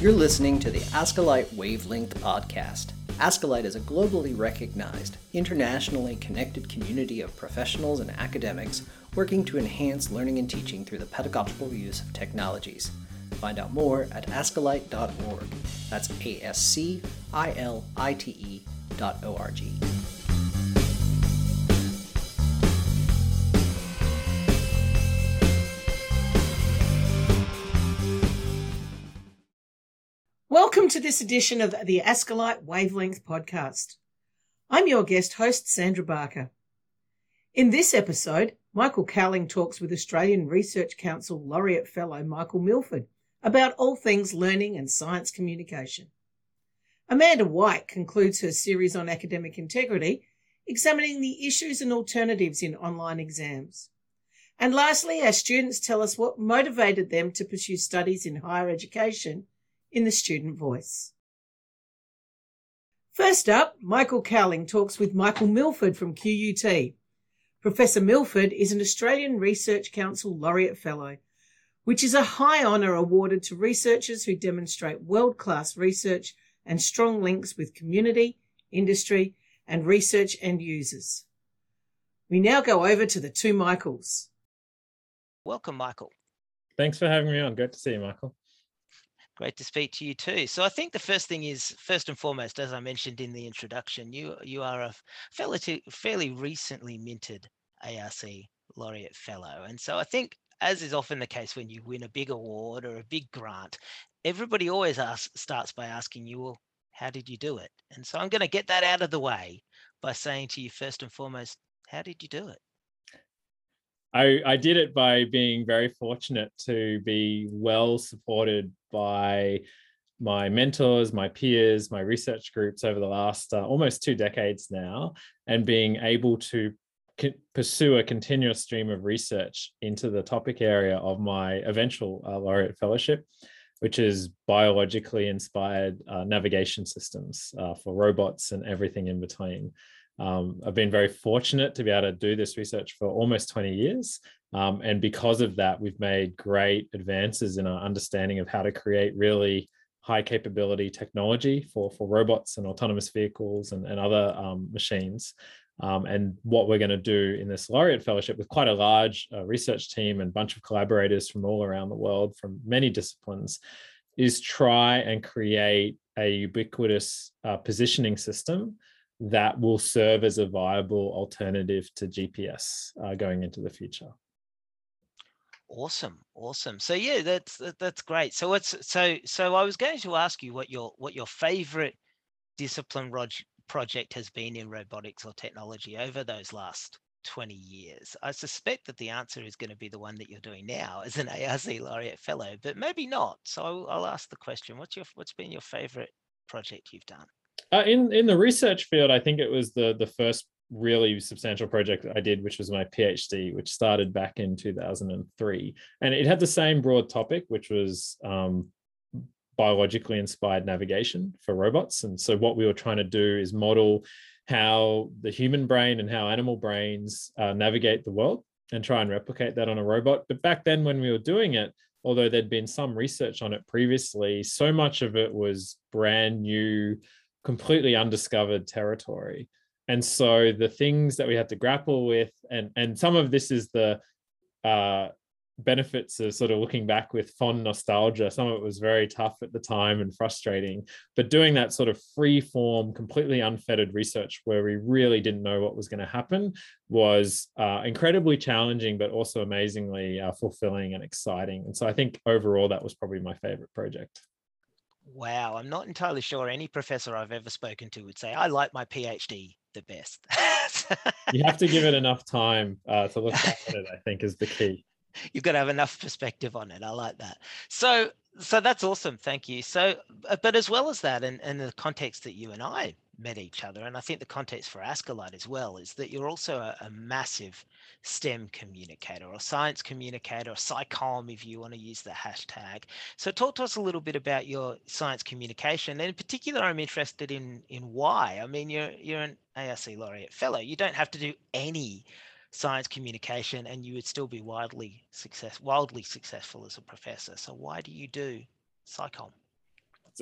You're listening to the ASCILITE Wavelength Podcast. ASCILITE is a globally recognized, internationally connected community of professionals and academics working to enhance learning and teaching through the pedagogical use of technologies. Find out more at ascilite.org. That's A S C I L I T E dot O R G. Welcome to this edition of the ASCILITE Wavelength Podcast. I'm your guest host, Sandra Barker. In this episode, Michael Cowling talks with Australian Research Council Laureate Fellow Michael Milford about all things learning and science communication. Amanda White concludes her series on academic integrity, examining the issues and alternatives in online exams. And lastly, our students tell us what motivated them to pursue studies in higher education in the student voice. First up, Michael Cowling talks with Michael Milford from QUT. Professor Milford is an Australian Research Council Laureate Fellow, which is a high honour awarded to researchers who demonstrate world class research and strong links with community, industry, and research end users. We now go over to the two Michaels. Welcome, Michael. Thanks for having me on. Great to see you, Michael. Great to speak to you too. So I think the first thing is, first and foremost, as I mentioned in the introduction, you you are a fairly fairly recently minted ARC laureate fellow, and so I think, as is often the case when you win a big award or a big grant, everybody always asks, starts by asking you, well, how did you do it? And so I'm going to get that out of the way by saying to you first and foremost, how did you do it? I, I did it by being very fortunate to be well supported by my mentors, my peers, my research groups over the last uh, almost two decades now, and being able to pursue a continuous stream of research into the topic area of my eventual uh, laureate fellowship, which is biologically inspired uh, navigation systems uh, for robots and everything in between. Um, I've been very fortunate to be able to do this research for almost 20 years. Um, and because of that, we've made great advances in our understanding of how to create really high capability technology for, for robots and autonomous vehicles and, and other um, machines. Um, and what we're going to do in this laureate fellowship with quite a large uh, research team and bunch of collaborators from all around the world from many disciplines is try and create a ubiquitous uh, positioning system that will serve as a viable alternative to GPS uh, going into the future. Awesome, awesome. So yeah, that's that's great. So what's so so I was going to ask you what your what your favorite discipline rog- project has been in robotics or technology over those last 20 years. I suspect that the answer is going to be the one that you're doing now as an ARC laureate fellow, but maybe not. So I'll ask the question: What's your what's been your favorite project you've done? Uh, in in the research field, I think it was the the first really substantial project I did, which was my PhD, which started back in 2003, and it had the same broad topic, which was um, biologically inspired navigation for robots. And so, what we were trying to do is model how the human brain and how animal brains uh, navigate the world and try and replicate that on a robot. But back then, when we were doing it, although there'd been some research on it previously, so much of it was brand new completely undiscovered territory. And so the things that we had to grapple with, and and some of this is the uh, benefits of sort of looking back with fond nostalgia. Some of it was very tough at the time and frustrating, but doing that sort of free form, completely unfettered research where we really didn't know what was going to happen was uh, incredibly challenging, but also amazingly uh, fulfilling and exciting. And so I think overall that was probably my favorite project. Wow, I'm not entirely sure any professor I've ever spoken to would say, I like my PhD the best. you have to give it enough time uh, to look at it, I think, is the key. You've got to have enough perspective on it. I like that. So, so that's awesome. Thank you. So, but as well as that, and, and the context that you and I met each other. And I think the context for ASCILITE as well is that you're also a, a massive STEM communicator or science communicator or SciComm if you want to use the hashtag. So talk to us a little bit about your science communication. And in particular, I'm interested in in why. I mean, you're you're an ARC laureate fellow. You don't have to do any science communication and you would still be wildly success wildly successful as a professor. So why do you do SciComm?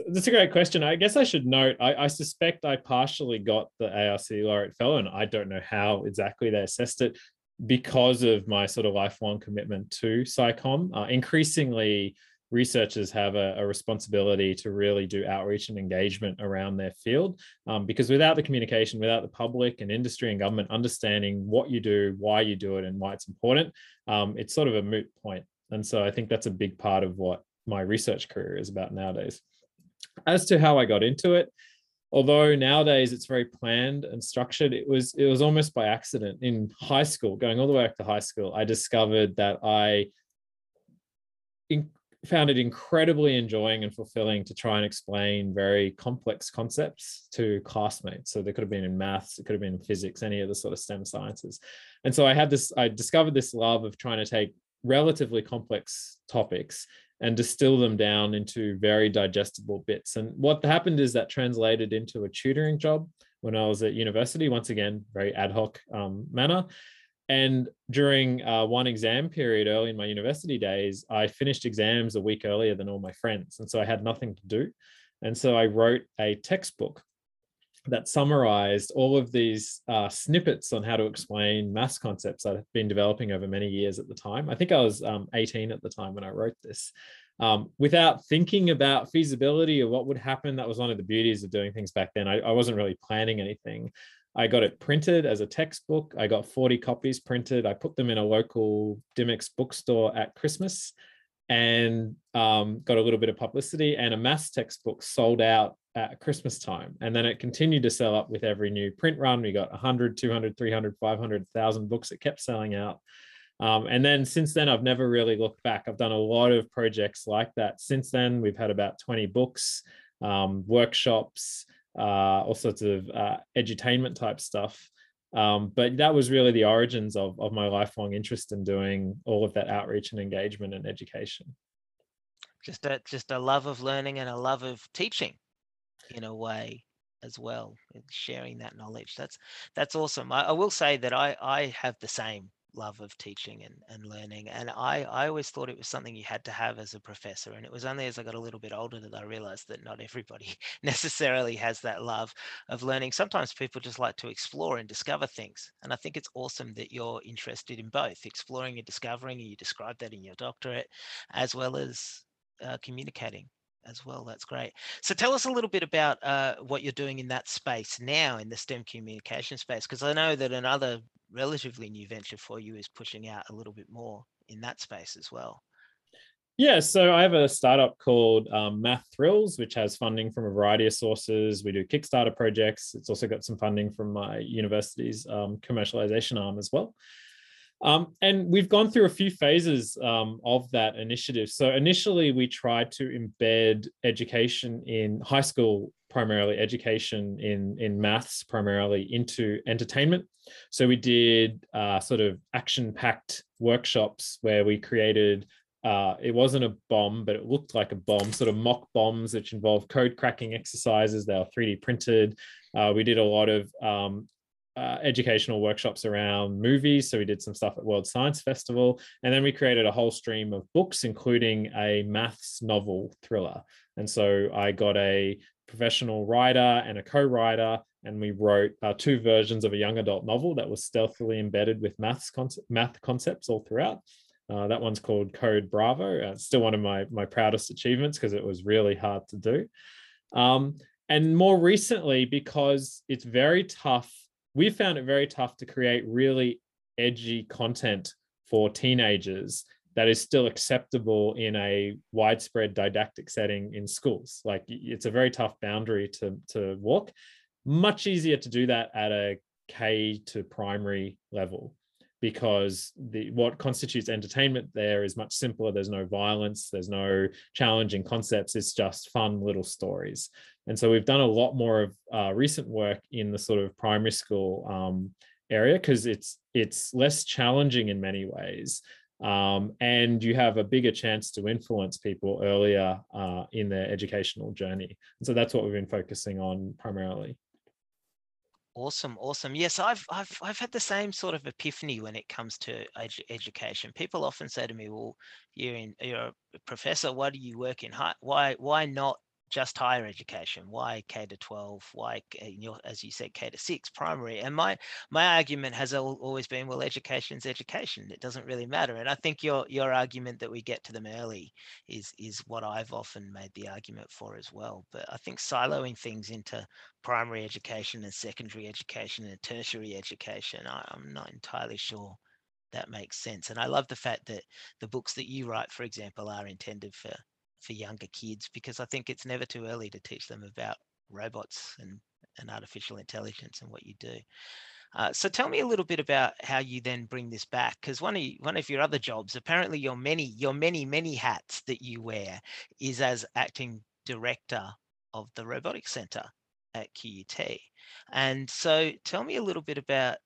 That's a great question. I guess I should note, I, I, suspect I partially got the ARC Laureate Fellow, and I don't know how exactly they assessed it because of my sort of lifelong commitment to SciComm. Uh, increasingly, researchers have a, a, responsibility to really do outreach and engagement around their field um, because without the communication without the public and industry and government understanding what you do why you do it and why it's important um, it's sort of a moot point. point and so i think that's a big part of what my research career is about nowadays as to how I got into it, although nowadays it's very planned and structured, it was it was almost by accident. In high school, going all the way up to high school, I discovered that I in, found it incredibly enjoying and fulfilling to try and explain very complex concepts to classmates. So they could have been in maths, it could have been in physics, any of the sort of STEM sciences. And so I had this, I discovered this love of trying to take relatively complex topics and distill them down into very digestible bits. And what happened is that translated into a tutoring job when I was at university, once again, very ad hoc um, manner. And during uh, one exam period early in my university days, I finished exams a week earlier than all my friends. And so I had nothing to do. And so I wrote a textbook that summarized all of these uh, snippets on how to explain maths concepts I've been developing over many years at the time. I think I was um, 18 at the time when I wrote this. Um, without thinking about feasibility or what would happen, that was one of the beauties of doing things back then. I, I wasn't really planning anything. I got it printed as a textbook. I got 40 copies printed. I put them in a local Dymocks bookstore at Christmas and um, got a little bit of publicity and a maths textbook sold out at Christmas time. And then it continued to sell up with every new print run. We got 100, 200, 300, 500, 1,000 books. It kept selling out. Um, and then since then, I've never really looked back. I've done a lot of projects like that. Since then, we've had about 20 books, um, workshops, uh, all sorts of uh, edutainment type stuff. Um, but that was really the origins of, of my lifelong interest in doing all of that outreach and engagement and education. Just a, just a love of learning and a love of teaching in a way as well sharing that knowledge that's that's awesome I, I, will say that i i have the same love of teaching and, and learning and i i always thought it was something you had to have as a professor and it was only as i got a little bit older that i realized that not everybody necessarily has that love of learning. Sometimes people just like to explore and discover things and i think it's awesome that you're interested in both exploring and discovering and you describe that in your doctorate as well as uh, communicating as well. That's great. So tell us a little bit about uh, what you're doing in that space now in the STEM communication space, because I know that another relatively new venture for you is pushing out a little bit more in that space as well. Yeah, so I have a startup called um, Math Thrills, which has funding from a variety of sources. We do Kickstarter projects. It's also got some funding from my university's um, commercialization arm as well. Um, and we've gone through a few phases um, of that initiative. So initially, we tried to embed education in high school, primarily education in in maths, primarily into entertainment. So we did uh, sort of action-packed workshops where we created. Uh, it wasn't a bomb, but it looked like a bomb, sort of mock bombs, which involved code cracking exercises. They were 3D printed. Uh, we did a lot of um, uh, educational workshops around movies. So we did some stuff at World Science Festival. And then we created a whole stream of books, including a maths novel thriller. And so I got a professional writer and a co writer, and we wrote uh, two versions of a young adult novel that was stealthily embedded with maths math concepts all throughout. Uh, that one's called Code Bravo. Uh, it's still one of my, my proudest achievements because it was really hard to do. Um, and more recently, because it's very tough we found it very tough to create really edgy content for teenagers that is still acceptable in a widespread didactic setting in schools. Like it's a very tough boundary to, to walk. Much easier to do that at a K to primary level because the what constitutes entertainment there is much simpler there's no violence there's no challenging concepts it's just fun little stories and so we've done a lot more of uh, recent work in the sort of primary school um, area because it's it's less challenging in many ways um, and you have a bigger chance to influence people earlier uh, in their educational journey and so that's what we've been focusing on primarily Awesome, awesome. Yes, I've I've I've had the same sort of epiphany when it comes to edu- education. People often say to me, "Well, you're in you're a professor. Why do you work in high? Why why not just higher education? Why K to 12? Why, as you said, K to 6 primary? And my my argument has always been, well, education's education. It doesn't really matter. And I think your your argument that we get to them early is is what I've often made the argument for as well. But I think siloing things into primary education and secondary education and tertiary education, I, I'm not entirely sure that makes sense. And I love the fact that the books that you write, for example, are intended for for younger kids because I think it's never too early to teach them about robots and, and artificial intelligence and what you do. Uh, so tell me a little bit about how you then bring this back, because one of you, one of your other jobs, apparently your many your many many hats that you wear, is as acting director of the Robotics Centre at QUT. And so tell me a little bit about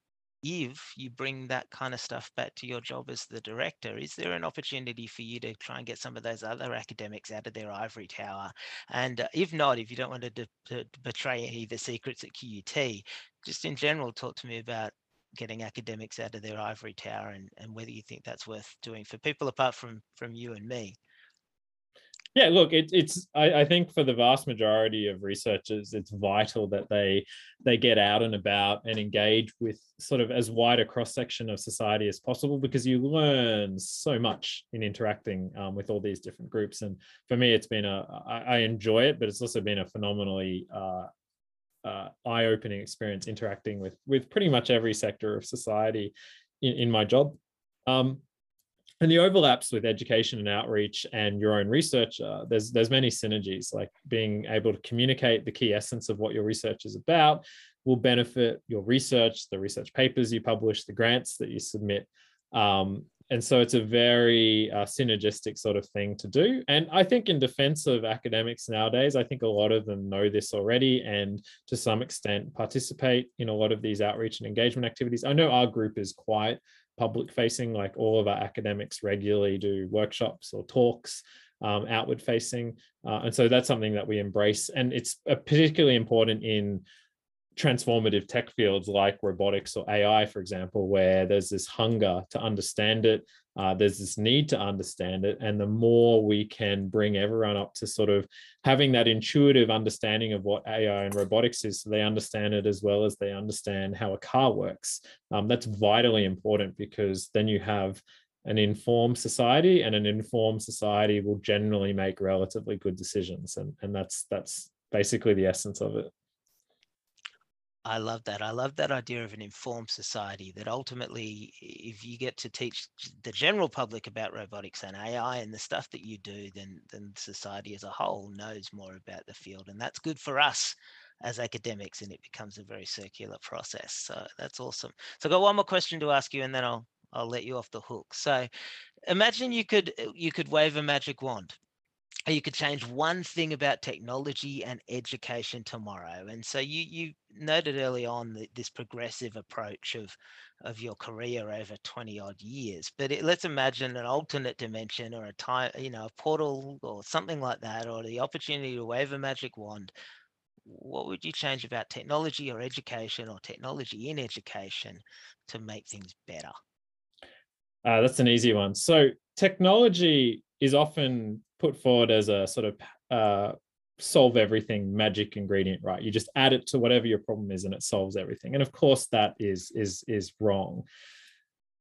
if you bring that kind of stuff back to your job as the director, is there an opportunity for you to try and get some of those other academics out of their ivory tower? And uh, if not, if you don't want to, de- to betray any of the secrets at QUT, just in general, talk to me about getting academics out of their ivory tower and, and whether you think that's worth doing for people apart from from you and me yeah look it, it's I, I, think for the vast majority of researchers it's vital that they they get out and about and engage with sort of as wide a cross section of society as possible because you learn so much in interacting um, with all these different groups. And for me it's been a I, I enjoy it but it's also been a phenomenally uh, uh, eye-opening experience interacting with with pretty much every sector of society in, in my job. Um, and the overlaps with education and outreach and your own research uh, there's there's many synergies like being able to communicate the key essence of what your research is about will benefit your research the research papers you publish the grants that you submit. Um, and so it's a very uh, synergistic sort of thing to do. And i think in defense of academics nowadays i think a lot of them know this already and to some extent participate in a lot of these outreach and engagement activities. I know our group is quite public facing, like all of our academics regularly do workshops or talks um, outward facing. Uh, and so that's something that we embrace. And it's uh, particularly important in transformative tech fields like robotics or AI, for example, where there's this hunger to understand it. Uh, there's this need to understand it. And the more we can bring everyone up to sort of having that intuitive understanding of what AI and robotics is, so they understand it as well as they understand how a car works, um, that's vitally important because then you have an informed society and an informed society will generally make relatively good decisions and, and that's that's basically the essence of it I love that. I love that idea of an informed society that ultimately, if you get to teach the general public about robotics and AI and the stuff that you do, then, then society as a whole knows more about the field. And that's good for us as academics and it becomes a very circular process. So that's awesome. So I've got one more question to ask you and then I'll I'll let you off the hook. So imagine you could uh, you could wave a magic wand you could change one thing about technology and education tomorrow. And so you you noted early on this progressive approach of of your career over 20 odd years. But it, let's imagine an alternate dimension or a time, you know, a portal or something like that, or the opportunity to wave a magic wand. What would you change about technology or education or technology in education to make things better? Uh, that's an easy one. So technology is often put forward as a sort of uh, solve everything magic ingredient right? You just add it to whatever your problem is and it solves everything. And of course that is is is wrong.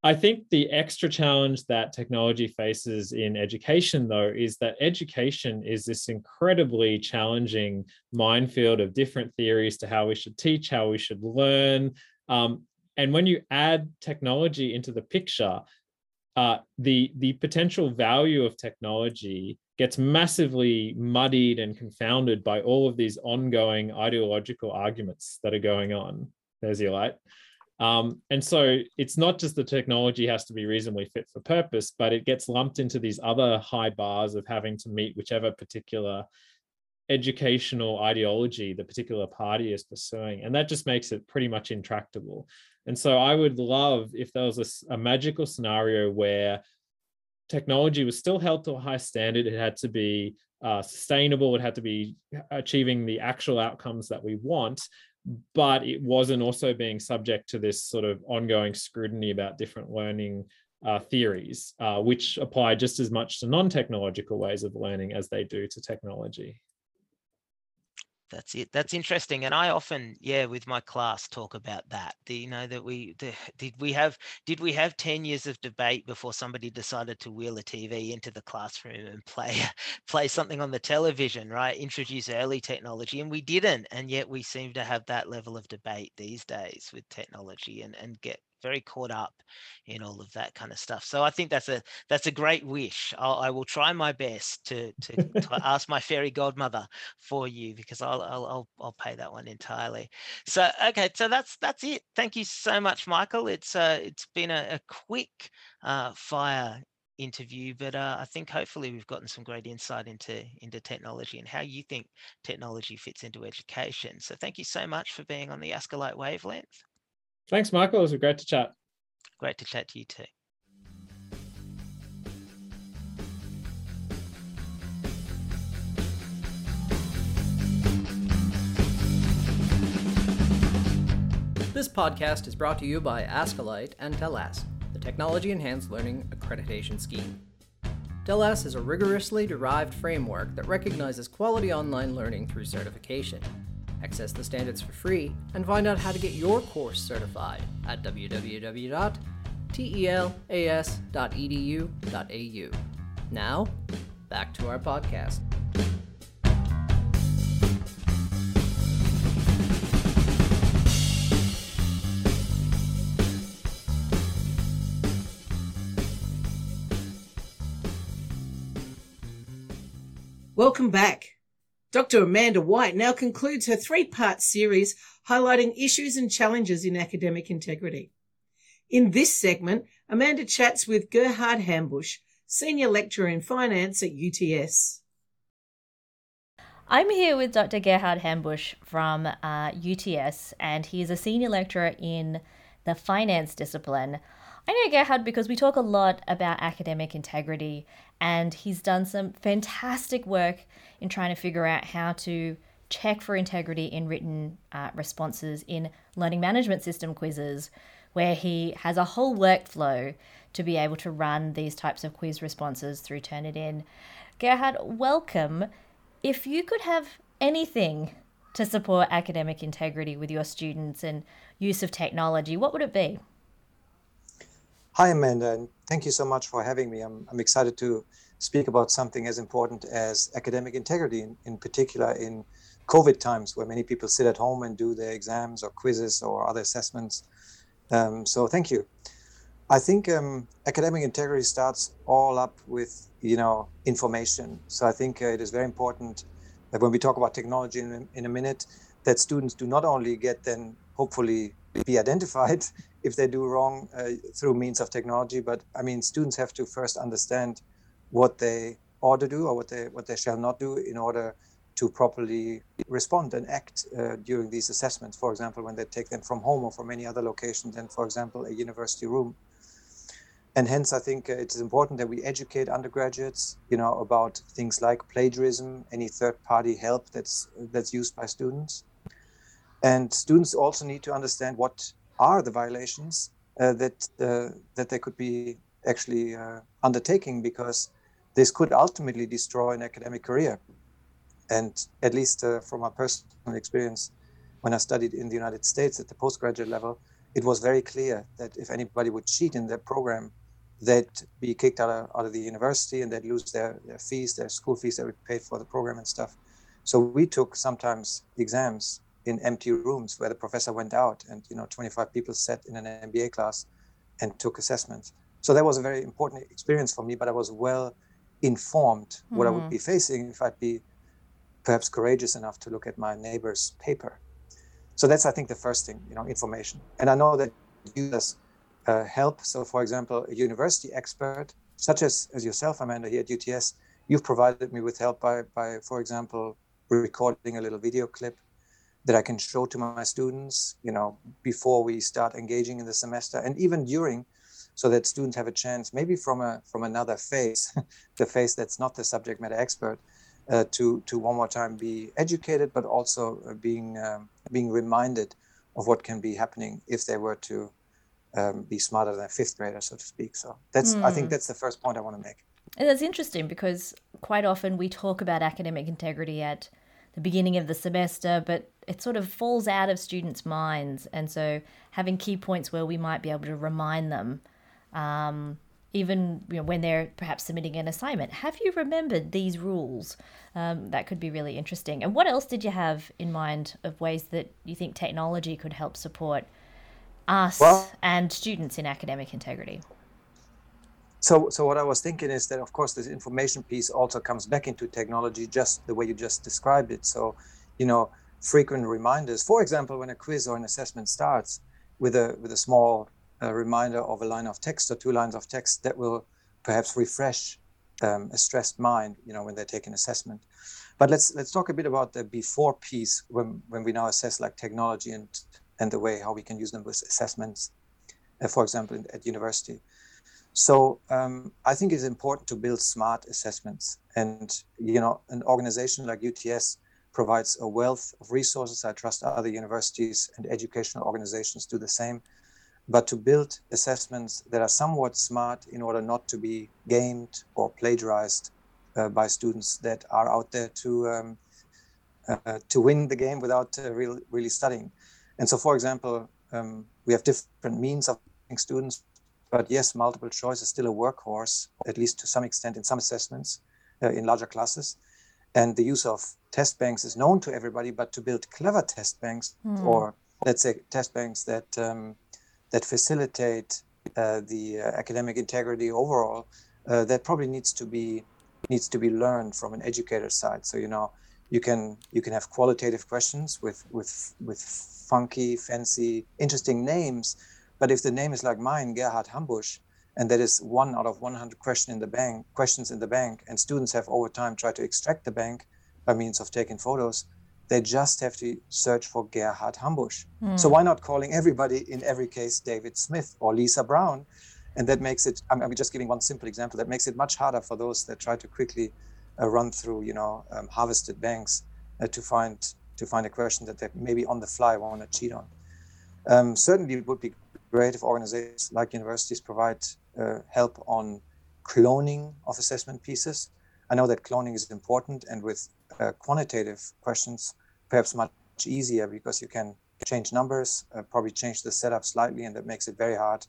I think the extra challenge that technology faces in education though is that education is this incredibly challenging minefield of different theories to how we should teach how we should learn. Um, and when you add technology into the picture uh, the the potential value of technology gets massively muddied and confounded by all of these ongoing ideological arguments that are going on. There's your light. Um, and so it's not just the technology has to be reasonably fit for purpose, but it gets lumped into these other high bars of having to meet whichever particular educational ideology the particular party is pursuing. And that just makes it pretty much intractable. And so I would love if there was a, a magical scenario where technology was still held to a high standard. It had to be uh, sustainable. It had to be achieving the actual outcomes that we want, but it wasn't also being subject to this sort of ongoing scrutiny about different learning uh, theories, uh, which apply just as much to non-technological ways of learning as they do to technology. That's it that's interesting and i often yeah with my class talk about that the, you know that we the, did we have did we have 10 years of debate before somebody decided to wheel a tv into the classroom and play play something on the television right? Introduce early technology and we didn't and yet we seem to have that level of debate these days with technology and and get very caught up in all of that kind of stuff. So I think that's a that's a great wish. I'll, I will try my best to to, to ask my fairy godmother for you because I'll, I'll I'll I'll pay that one entirely. So okay, so that's that's it. Thank you so much, Michael. It's uh it's been a, a quick uh, fire interview, but uh, I think hopefully we've gotten some great insight into into technology and how you think technology fits into education. So thank you so much for being on the Ask wavelength. Thanks, Michael. It was great to chat. Great to chat to you too. This podcast is brought to you by ASCILITE and TELAS, the Technology Enhanced Learning Accreditation Scheme. TELAS is a rigorously derived framework that recognizes quality online learning through certification. Access the standards for free and find out how to get your course certified at www.telas.edu.au. Now, back to our podcast. Welcome back. Dr. Amanda White now concludes her three part series highlighting issues and challenges in academic integrity. In this segment, Amanda chats with Gerhard Hambusch, Senior Lecturer in Finance at UTS. I'm here with Dr. Gerhard Hambusch from uh, UTS, and he is a Senior Lecturer in the Finance discipline. I know Gerhard because we talk a lot about academic integrity, and he's done some fantastic work in trying to figure out how to check for integrity in written uh, responses in learning management system quizzes, where he has a whole workflow to be able to run these types of quiz responses through Turnitin. Gerhard, welcome. If you could have anything to support academic integrity with your students and use of technology, what would it be? Hi, Amanda, and thank you so much for having me. I'm, I'm excited to speak about something as important as academic integrity, in, in particular in COVID times where many people sit at home and do their exams or quizzes or other assessments. Um, so thank you. I think um, academic integrity starts all up with you know information. So I think uh, it is very important that when we talk about technology in, in a minute, that students do not only get then hopefully be identified if they do wrong uh, through means of technology, but I mean students have to first understand what they ought to do or what they what they shall not do in order to properly respond and act uh, during these assessments. For example, when they take them from home or from any other location than, for example, a university room. And hence, I think uh, it is important that we educate undergraduates, you know, about things like plagiarism, any third-party help that's that's used by students. And students also need to understand what are the violations uh, that uh, that they could be actually uh, undertaking, because this could ultimately destroy an academic career. And at least uh, from my personal experience, when I studied in the United States at the postgraduate level, it was very clear that if anybody would cheat in their program, they'd be kicked out of, out of the university and they'd lose their, their fees, their school fees that would pay for the program and stuff. So we took sometimes exams in empty rooms where the professor went out and you know 25 people sat in an MBA class and took assessments. So that was a very important experience for me, but I was well informed what mm. I would hmm. be facing if I'd be perhaps courageous enough to look at my neighbor's paper. So that's, I think, the first thing, you know, information. And I know that you does uh, help. So, for example, a university expert, such as, as yourself, Amanda, here at UTS, you've provided me with help by, by, for example, recording a little video clip that I can show to my students, you know, before we start engaging in the semester and even during, so that students have a chance, maybe from a from another phase, the phase that's not the subject matter expert, uh, to to one more time be educated, but also uh, being um, being reminded of what can be happening if they were to um, be smarter than a fifth grader, so to speak. So that's mm. I think hmm. that's the first point I want to make. And that's interesting because quite often we talk about academic integrity at the beginning of the semester, but it sort of falls out of students' minds. And so having key points where we might be able to remind them, um, even you know, when they're perhaps submitting an assignment, have you remembered these rules? Um, that could be really interesting. And what else did you have in mind of ways that you think technology could help support us well, and students in academic integrity? So, so what I was thinking is that, of course, this information piece also comes back into technology, just the way you just described it. So, you know, frequent reminders. For example, when a quiz or an assessment starts, with a with a small uh, reminder of a line of text or two lines of text that will perhaps refresh um, a stressed mind, you know, when they take an assessment. But let's let's talk a bit about the before piece when when we now assess like technology and and the way how we can use them with assessments, uh, for example, in, at university. So um, I think it's important to build smart assessments, and you know, an organization like UTS provides a wealth of resources. I trust other universities and educational organizations do the same. But to build assessments that are somewhat smart in order not to be gamed or plagiarized uh, by students that are out there to um, uh, to win the game without uh, real, really studying. And so, for example, um, we have different means of students but yes, multiple choice is still a workhorse, at least to some extent in some assessments uh, in larger classes. And the use of test banks is known to everybody, but to build clever test banks mm. or let's say test banks that um, that facilitate uh, the uh, academic integrity overall, uh, that probably needs to be needs to be learned from an educator side. So you know, you can you can have qualitative questions with with with funky, fancy, interesting names, but if the name is like mine, Gerhard Hambusch, and that is one out of 100 question in the bank, questions in the bank, and students have over time tried to extract the bank by means of taking photos, they just have to search for Gerhard Hambusch. Mm. So why not calling everybody in every case David Smith or Lisa Brown? And that makes it, I'm, I'm just giving one simple example, that makes it much harder for those that try to quickly uh, run through, you know, um, harvested banks uh, to find to find a question that they maybe on the fly want to cheat on. Um, certainly, it would be great if organizations like universities provide uh, help on cloning of assessment pieces. I know that cloning is important, and with uh, quantitative questions, perhaps much easier because you can change numbers, uh, probably change the setup slightly, and that makes it very hard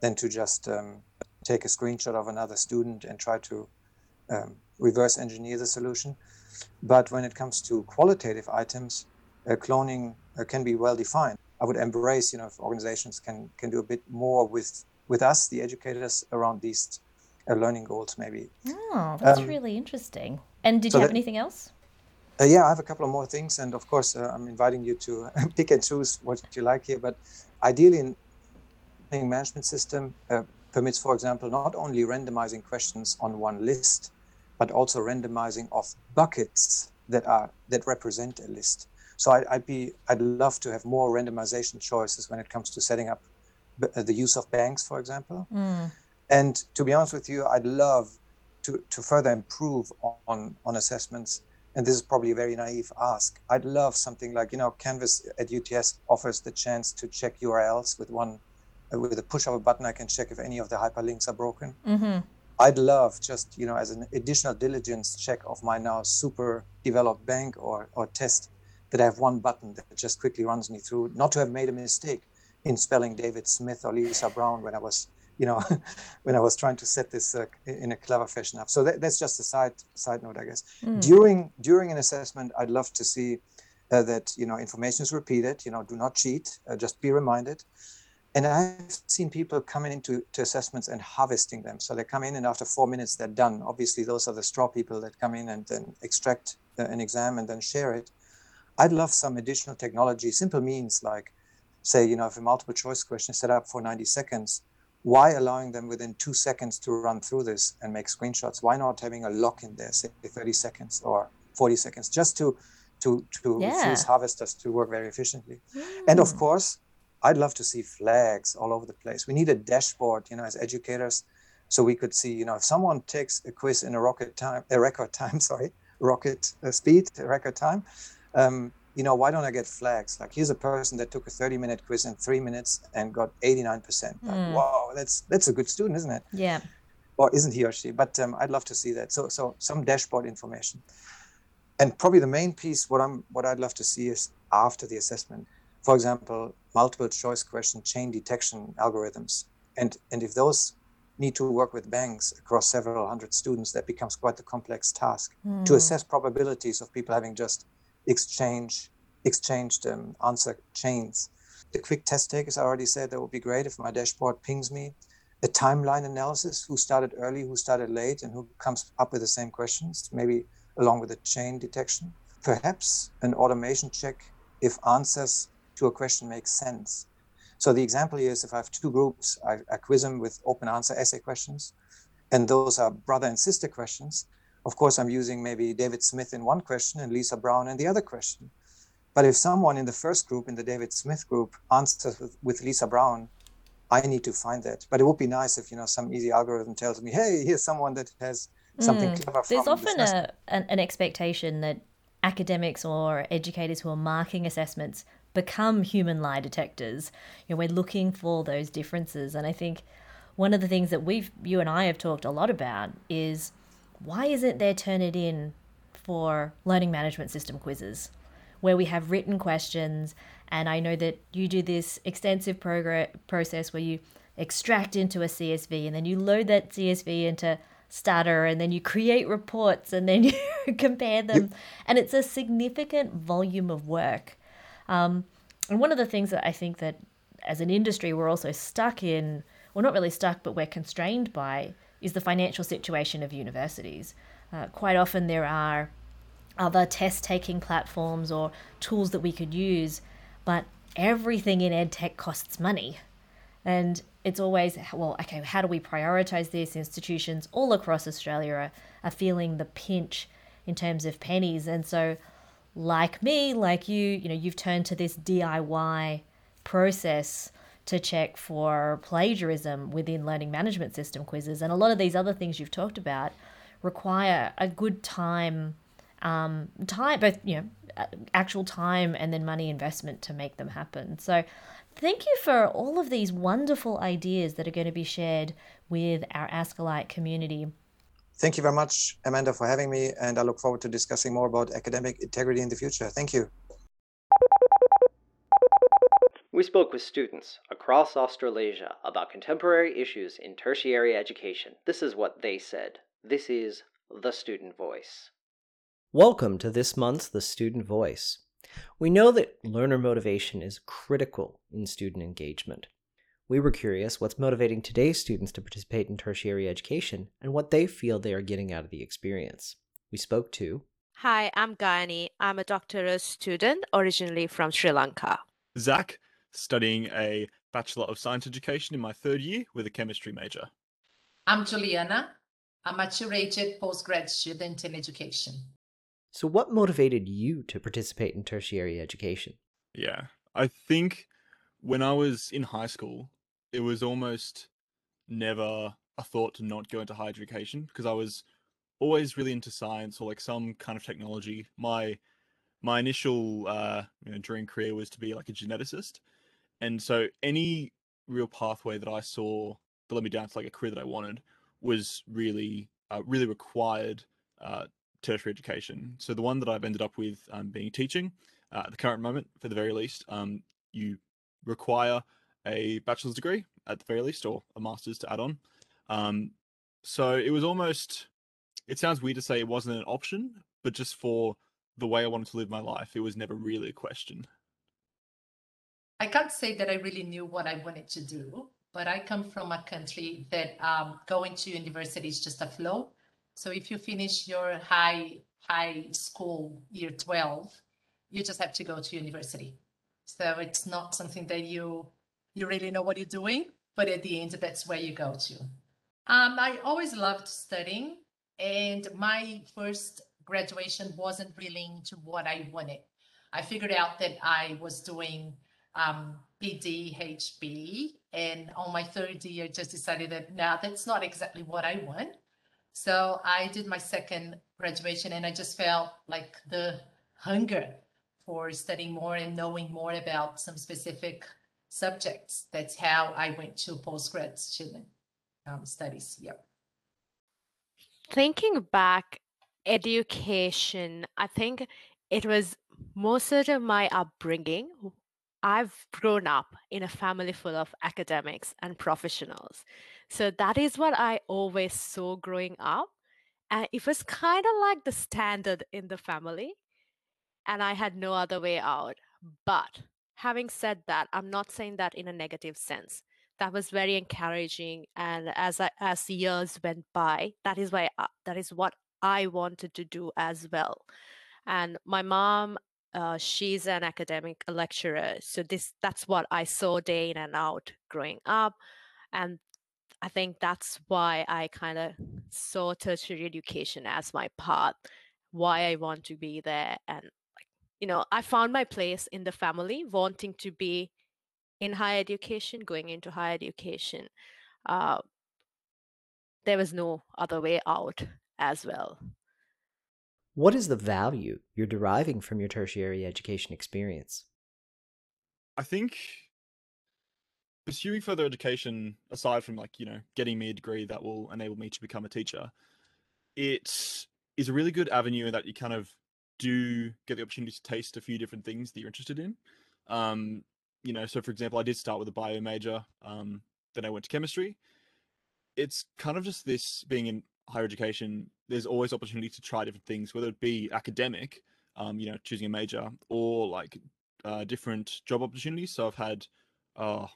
than to just um, take a screenshot of another student and try to um, reverse engineer the solution. But when it comes to qualitative items, uh, cloning uh, can be well defined. I would embrace, you know, if organizations can can do a bit more with with us, the educators, around these uh, learning goals, maybe. Oh, that's um, really interesting. And did so you have that, anything else? Uh, yeah, I have a couple of more things, and of course, uh, I'm inviting you to pick and choose what you like here. But ideally, in management system uh, permits, for example, not only randomizing questions on one list, but also randomizing of buckets that are that represent a list. So I, would be, I'd love to have more randomization choices when it comes to setting up uh, the use of banks, for example. Mm. And to be honest with you, I'd love to, to further improve on, on assessments. And this is probably a very naive ask. I'd love something like, you know, Canvas at UTS offers the chance to check URLs with one, uh, with a push of a button, I can check if any of the hyperlinks are broken. Mm-hmm. I'd love just, you know, as an additional diligence check of my now super developed bank or, or test that I have one button that just quickly runs me through, not to have made a mistake in spelling David Smith or Lisa Brown when I was, you know, when I was trying to set this uh, in a clever fashion up. So that, that's just a side side note, I guess. Mm. During during an assessment, I'd love to see uh, that you know information is repeated. You know, do not cheat. Uh, just be reminded. And I've seen people coming into to assessments and harvesting them. So they come in and after four minutes they're done. Obviously, those are the straw people that come in and then extract an exam and then share it. I'd love some additional technology, simple means like, say, you know, if a multiple choice question is set up for 90 seconds, why allowing them within two seconds to run through this and make screenshots? Why not having a lock in there, say 30 seconds or 40 seconds, just to to to yeah. harvesters to work very efficiently? Mm. And of course, I'd love to see flags all over the place. We need a dashboard, you know, as educators, so we could see, you know, if someone takes a quiz in a rocket time, a record time, sorry, rocket uh, speed, record time, um, you know, why don't I get flags? Like, here's a person that took a 30 minute quiz in three minutes and got 89%. Like, mm. wow, that's that's a good student, isn't it? Yeah. Or isn't he or she? But um, I'd love to see that. So, so some dashboard information. And probably the main piece, what I'm what I'd love to see is after the assessment, for example, multiple choice question chain detection algorithms. And and if those need to work with banks across several hundred students, that becomes quite a complex task mm. to assess probabilities of people having just exchange exchanged um, answer chains. The quick test takers, I already said that would be great if my dashboard pings me. A timeline analysis, who started early, who started late, and who comes up with the same questions, maybe along with a chain detection. Perhaps an automation check if answers to a question makes sense. So the example here is if I have two groups, I, I quiz them with open answer essay questions, and those are brother and sister questions. Of course, I'm using maybe David Smith in one question and Lisa Brown in the other question. But if someone in the first group, in the David Smith group, answers with, with Lisa Brown, I need to find that. But it would be nice if you know some easy algorithm tells me, "Hey, here's someone that has something mm. clever." There's often a, an, an expectation that academics or educators who are marking assessments become human lie detectors. You know, we're looking for those differences. And I think one of the things that we've, you and I have talked a lot about is why isn't there Turnitin for learning management system quizzes where we have written questions? And I know that you do this extensive progress process where you extract into a CSV and then you load that CSV into Stata and then you create reports and then you compare them. Yep. And it's a significant volume of work. Um, and one of the things that I think that as an industry we're also stuck in, well, not really stuck, but we're constrained by, is the financial situation of universities. Uh, quite often there are other test taking platforms or tools that we could use, but everything in edtech costs money. And it's always, well, okay, how do we prioritize this? Institutions all across Australia are, are feeling the pinch in terms of pennies. And so like me, like you, you know, you've turned to this DIY process to check for plagiarism within learning management system quizzes. And a lot of these other things you've talked about require a good time, um, time, both, you know, actual time and then money investment to make them happen. So thank you for all of these wonderful ideas that are going to be shared with our ASCILITE community. Thank you very much, Amanda, for having me, and I look forward to discussing more about academic integrity in the future. Thank you. We spoke with students across Australasia about contemporary issues in tertiary education. This is what they said. This is The Student Voice. Welcome to this month's The Student Voice. We know that learner motivation is critical in student engagement. We were curious what's motivating today's students to participate in tertiary education and what they feel they are getting out of the experience. We spoke to Hi, I'm Gayani. I'm a doctoral student originally from Sri Lanka. Zach, studying a Bachelor of Science Education in my third year with a chemistry major. I'm Juliana. I'm a curated postgrad student in education. So, what motivated you to participate in tertiary education? Yeah, I think when I was in high school, it was almost never a thought to not go into higher education because I was always really into science or like some kind of technology. My my initial uh, you know, dream career was to be like a geneticist, and so any real pathway that I saw that led me down to like a career that I wanted was really uh, really required uh, tertiary education. So the one that I've ended up with um, being teaching uh, at the current moment, for the very least, um, you require a bachelor's degree at the very least, or a master's to add on. Um, so it was almost, it sounds weird to say it wasn't an option, but just for the way I wanted to live my life, it was never really a question. I can't say that I really knew what I wanted to do, but I come from a country that um, going to university is just a flow. So if you finish your high high school year 12, you just have to go to university. So it's not something that you you really know what you're doing, but at the end, that's where you go to. Um, I always loved studying, and my first graduation wasn't really into what I wanted. I figured out that I was doing um, PDHB, and on my third year, just decided that now that's not exactly what I want. So I did my second graduation, and I just felt like the hunger for studying more and knowing more about some specific subjects. That's how I went to postgrad student um, studies. Yep. Thinking back, education, I think it was most of my upbringing. I've grown up in a family full of academics and professionals. So that is what I always saw growing up. And it was kind of like the standard in the family. And I had no other way out. But having said that, I'm not saying that in a negative sense. That was very encouraging. And as I, as years went by, that is why I, that is what I wanted to do as well. And my mom, uh, she's an academic lecturer, so this that's what I saw day in and out growing up, and I think that's why I kind of saw tertiary education as my path, why I want to be there, and you know, I found my place in the family, wanting to be in higher education, going into higher education. Uh, there was no other way out as well. What is the value you're deriving from your tertiary education experience? I think pursuing further education, aside from like, you know, getting me a degree that will enable me to become a teacher, it is a really good avenue that you kind of do get the opportunity to taste a few different things that you're interested in. Um, you know, so for example, I did start with a bio major, um, then I went to chemistry. It's kind of just this being in higher education, there's always opportunity to try different things, whether it be academic, um, you know, choosing a major, or like uh, different job opportunities. So I've had uh,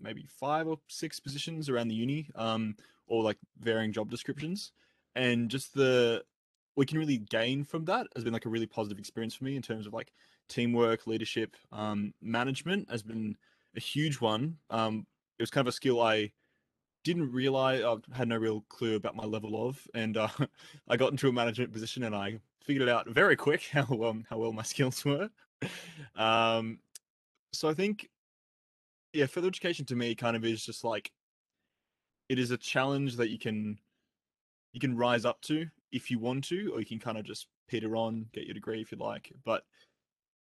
maybe five or six positions around the uni, um, or like varying job descriptions, and just the we can really gain from that has been like a really positive experience for me in terms of like teamwork, leadership, um, management has been a huge one. Um, it was kind of a skill I didn't realize I had no real clue about my level of, and uh, I got into a management position and I figured it out very quick how um, how well my skills were. um, so I think, yeah, further education to me kind of is just like it is a challenge that you can you can rise up to if you want to, or you can kind of just peter on, get your degree if you like. But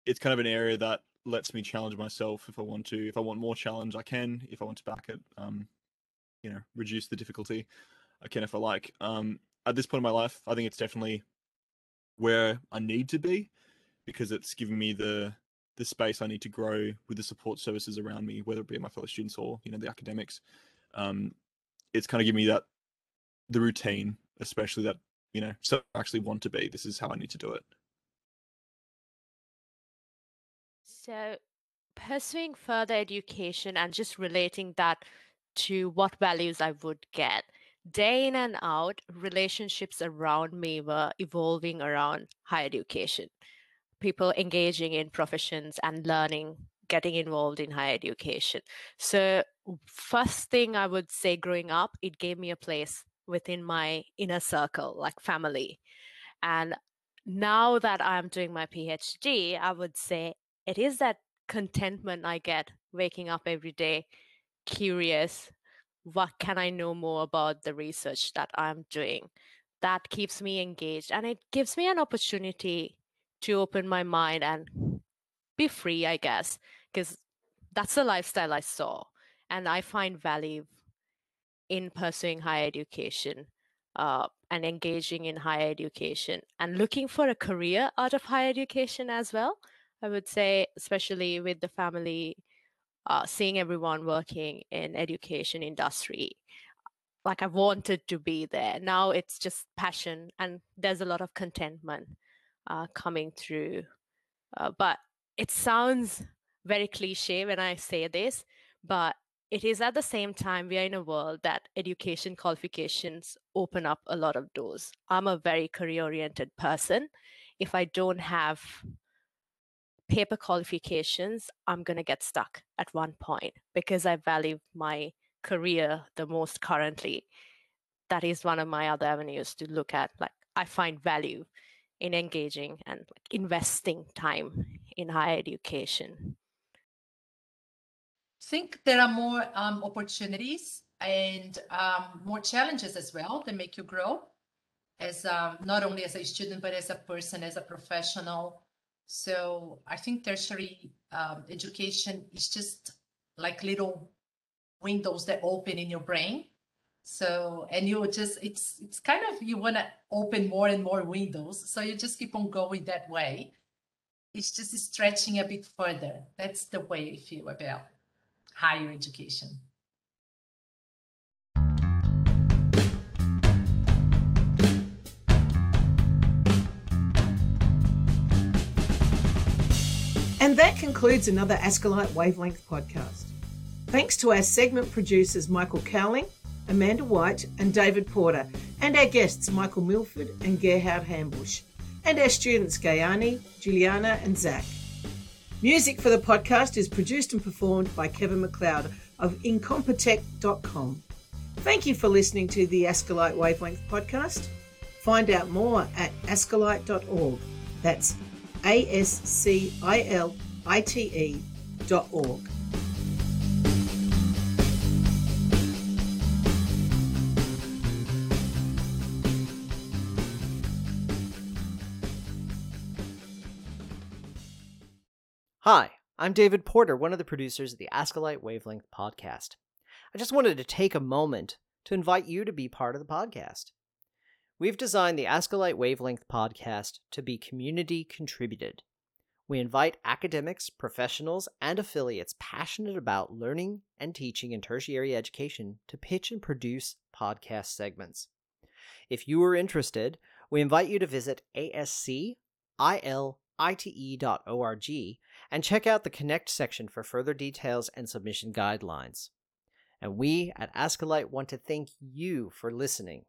it's kind of an area that lets me challenge myself if I want to. If I want more challenge, I can. If I want to back it, um, you know reduce the difficulty I can if I like. Um, at this point in my life, I think it's definitely where I need to be because it's giving me the the space I need to grow with the support services around me, whether it be my fellow students or you know the academics. Um, it's kind of giving me that the routine, especially that you know, so I actually want to be. This is how I need to do it. So, pursuing further education and just relating that to what values I would get. Day in and out, relationships around me were evolving around higher education. People engaging in professions and learning, getting involved in higher education. So, first thing I would say growing up, it gave me a place within my inner circle, like family. And now that I'm doing my PhD, I would say it is that contentment I get waking up every day curious what can i know more about the research that i'm doing that keeps me engaged and it gives me an opportunity to open my mind and be free i guess because that's the lifestyle i saw and i find value in pursuing higher education uh, and engaging in higher education and looking for a career out of higher education as well i would say especially with the family uh, seeing everyone working in education industry like i wanted to be there. Now it's just passion and there's a lot of contentment uh, coming through uh, but it sounds very cliche when i say this but it is at the same time we are in a world that education qualifications open up a lot of doors i'm a very career oriented person if i don't have paper qualifications, I'm going to get stuck at one point because I value my career the most currently. That is one of my other avenues to look at. Like, I find value in engaging and investing time in higher education. Think there are more um, opportunities and um, more challenges as well that make you grow as um, not only as a student but as a person as a professional so I think tertiary um, education is just like little windows that open in your brain So, and you just, it's, it's kind of, you want to open more and more windows. So you just keep on going that way. It's just stretching a bit further. That's the way I feel about higher education. And that concludes another ASCILITE Wavelength podcast. Thanks to our segment producers Michael Cowling, Amanda White, and David Porter, and our guests Michael Milford and Gerhard Hambush, and our students Gayani, Juliana, and Zach. Music for the podcast is produced and performed by Kevin MacLeod of Incompetech.com. Thank you for listening to the ASCILITE Wavelength podcast. Find out more at ascilite.org. That's A S C I L I T E dot org. Hi, I'm David Porter, one of the producers of the ASCILITE Wavelength podcast. I just wanted to take a moment to invite you to be part of the podcast. We've designed the ASCILITE Wavelength podcast to be community contributed. We invite academics, professionals, and affiliates passionate about learning and teaching in tertiary education to pitch and produce podcast segments. If you are interested, we invite you to visit ascilite.org and check out the Connect section for further details and submission guidelines. And we at ASCILITE want to thank you for listening